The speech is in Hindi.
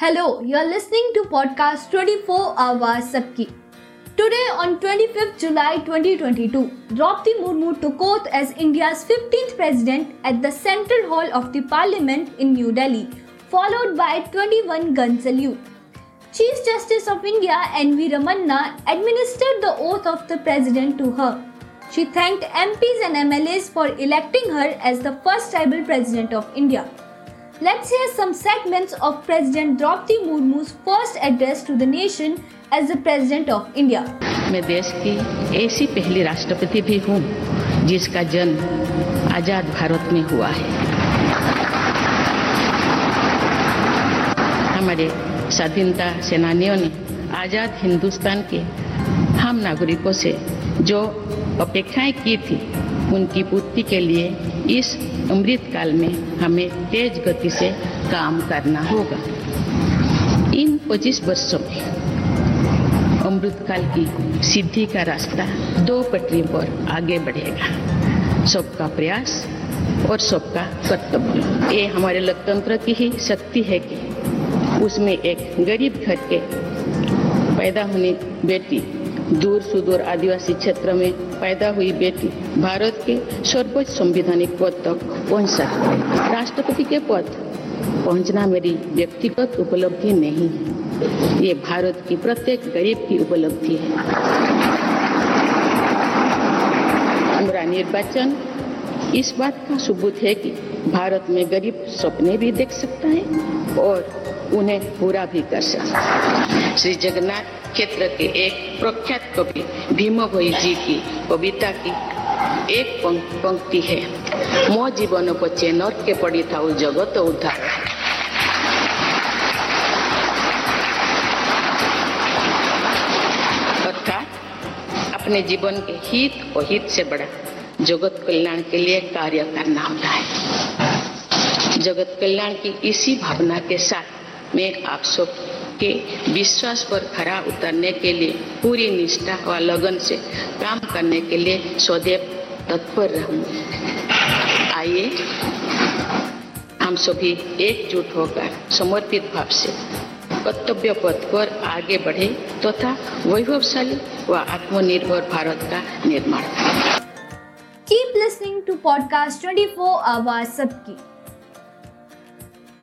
Hello, you're listening to podcast 24 Awaaz Sabki. Today on 25th July 2022, Draupadi Murmu took oath as India's 15th president at the Central Hall of the Parliament in New Delhi, followed by 21 gun salute. Chief Justice of India N.V. Ramanna administered the oath of the president to her. She thanked MPs and MLAs for electing her as the first tribal president of India. Let's hear some segments of President Draupadi Murmu's first address to the nation as the President of India. मैं देश की ऐसी पहली राष्ट्रपति भी हूँ जिसका जन्म आज़ाद भारत में हुआ है हमारे स्वाधीनता सेनानियों ने आज़ाद हिंदुस्तान के हम नागरिकों से जो अपेक्षाएँ की थी उनकी पूर्ति के लिए इस अमृत काल में हमें तेज गति से काम करना होगा। इन 25 वर्षों में अमृत काल की सिद्धि का रास्ता दो पटरी पर आगे बढ़ेगा। सबका प्रयास और सबका कर्तव्य। ये हमारे लोकतंत्र की ही शक्ति है कि उसमें एक गरीब घर के पैदा होने बेटी दूर सुदूर आदिवासी क्षेत्र में पैदा हुई बेटी भारत के सर्वोच्च संविधानिक पद तक पहुँच। राष्ट्रपति के पद पहुँचना मेरी व्यक्तिगत उपलब्धि नहीं है। ये भारत की प्रत्येक गरीब की उपलब्धि है। मेरा निर्वाचन इस बात का सबूत है कि भारत में गरीब सपने भी देख सकता है और उन्हें पूरा भी कर सकता है। श्री जगन्नाथ क्षेत्र के एक प्रख्यात कवि भीम भोई जी की कविता की एक पंक्ति है। मो जीवन पचे नरके पड़ी था जगत उद्धार। अर्थात अपने जीवन के हित और हित से बड़ा जगत कल्याण के लिए कार्य करना होता है। जगत कल्याण की इसी भावना के साथ मैं आप सब के विश्वास पर खरा उतरने के लिए, पूरी निष्ठा व लगन से काम करने के लिए सदैव तत्पर रहूँगी आइए, हम सभी एकजुट होकर समर्पित भाव से कर्तव्य पथ पर आगे बढ़े तथा तो वैभवशाली व आत्मनिर्भर भारत का निर्माण Keep listening to podcast 24 आवाज़ सबकी।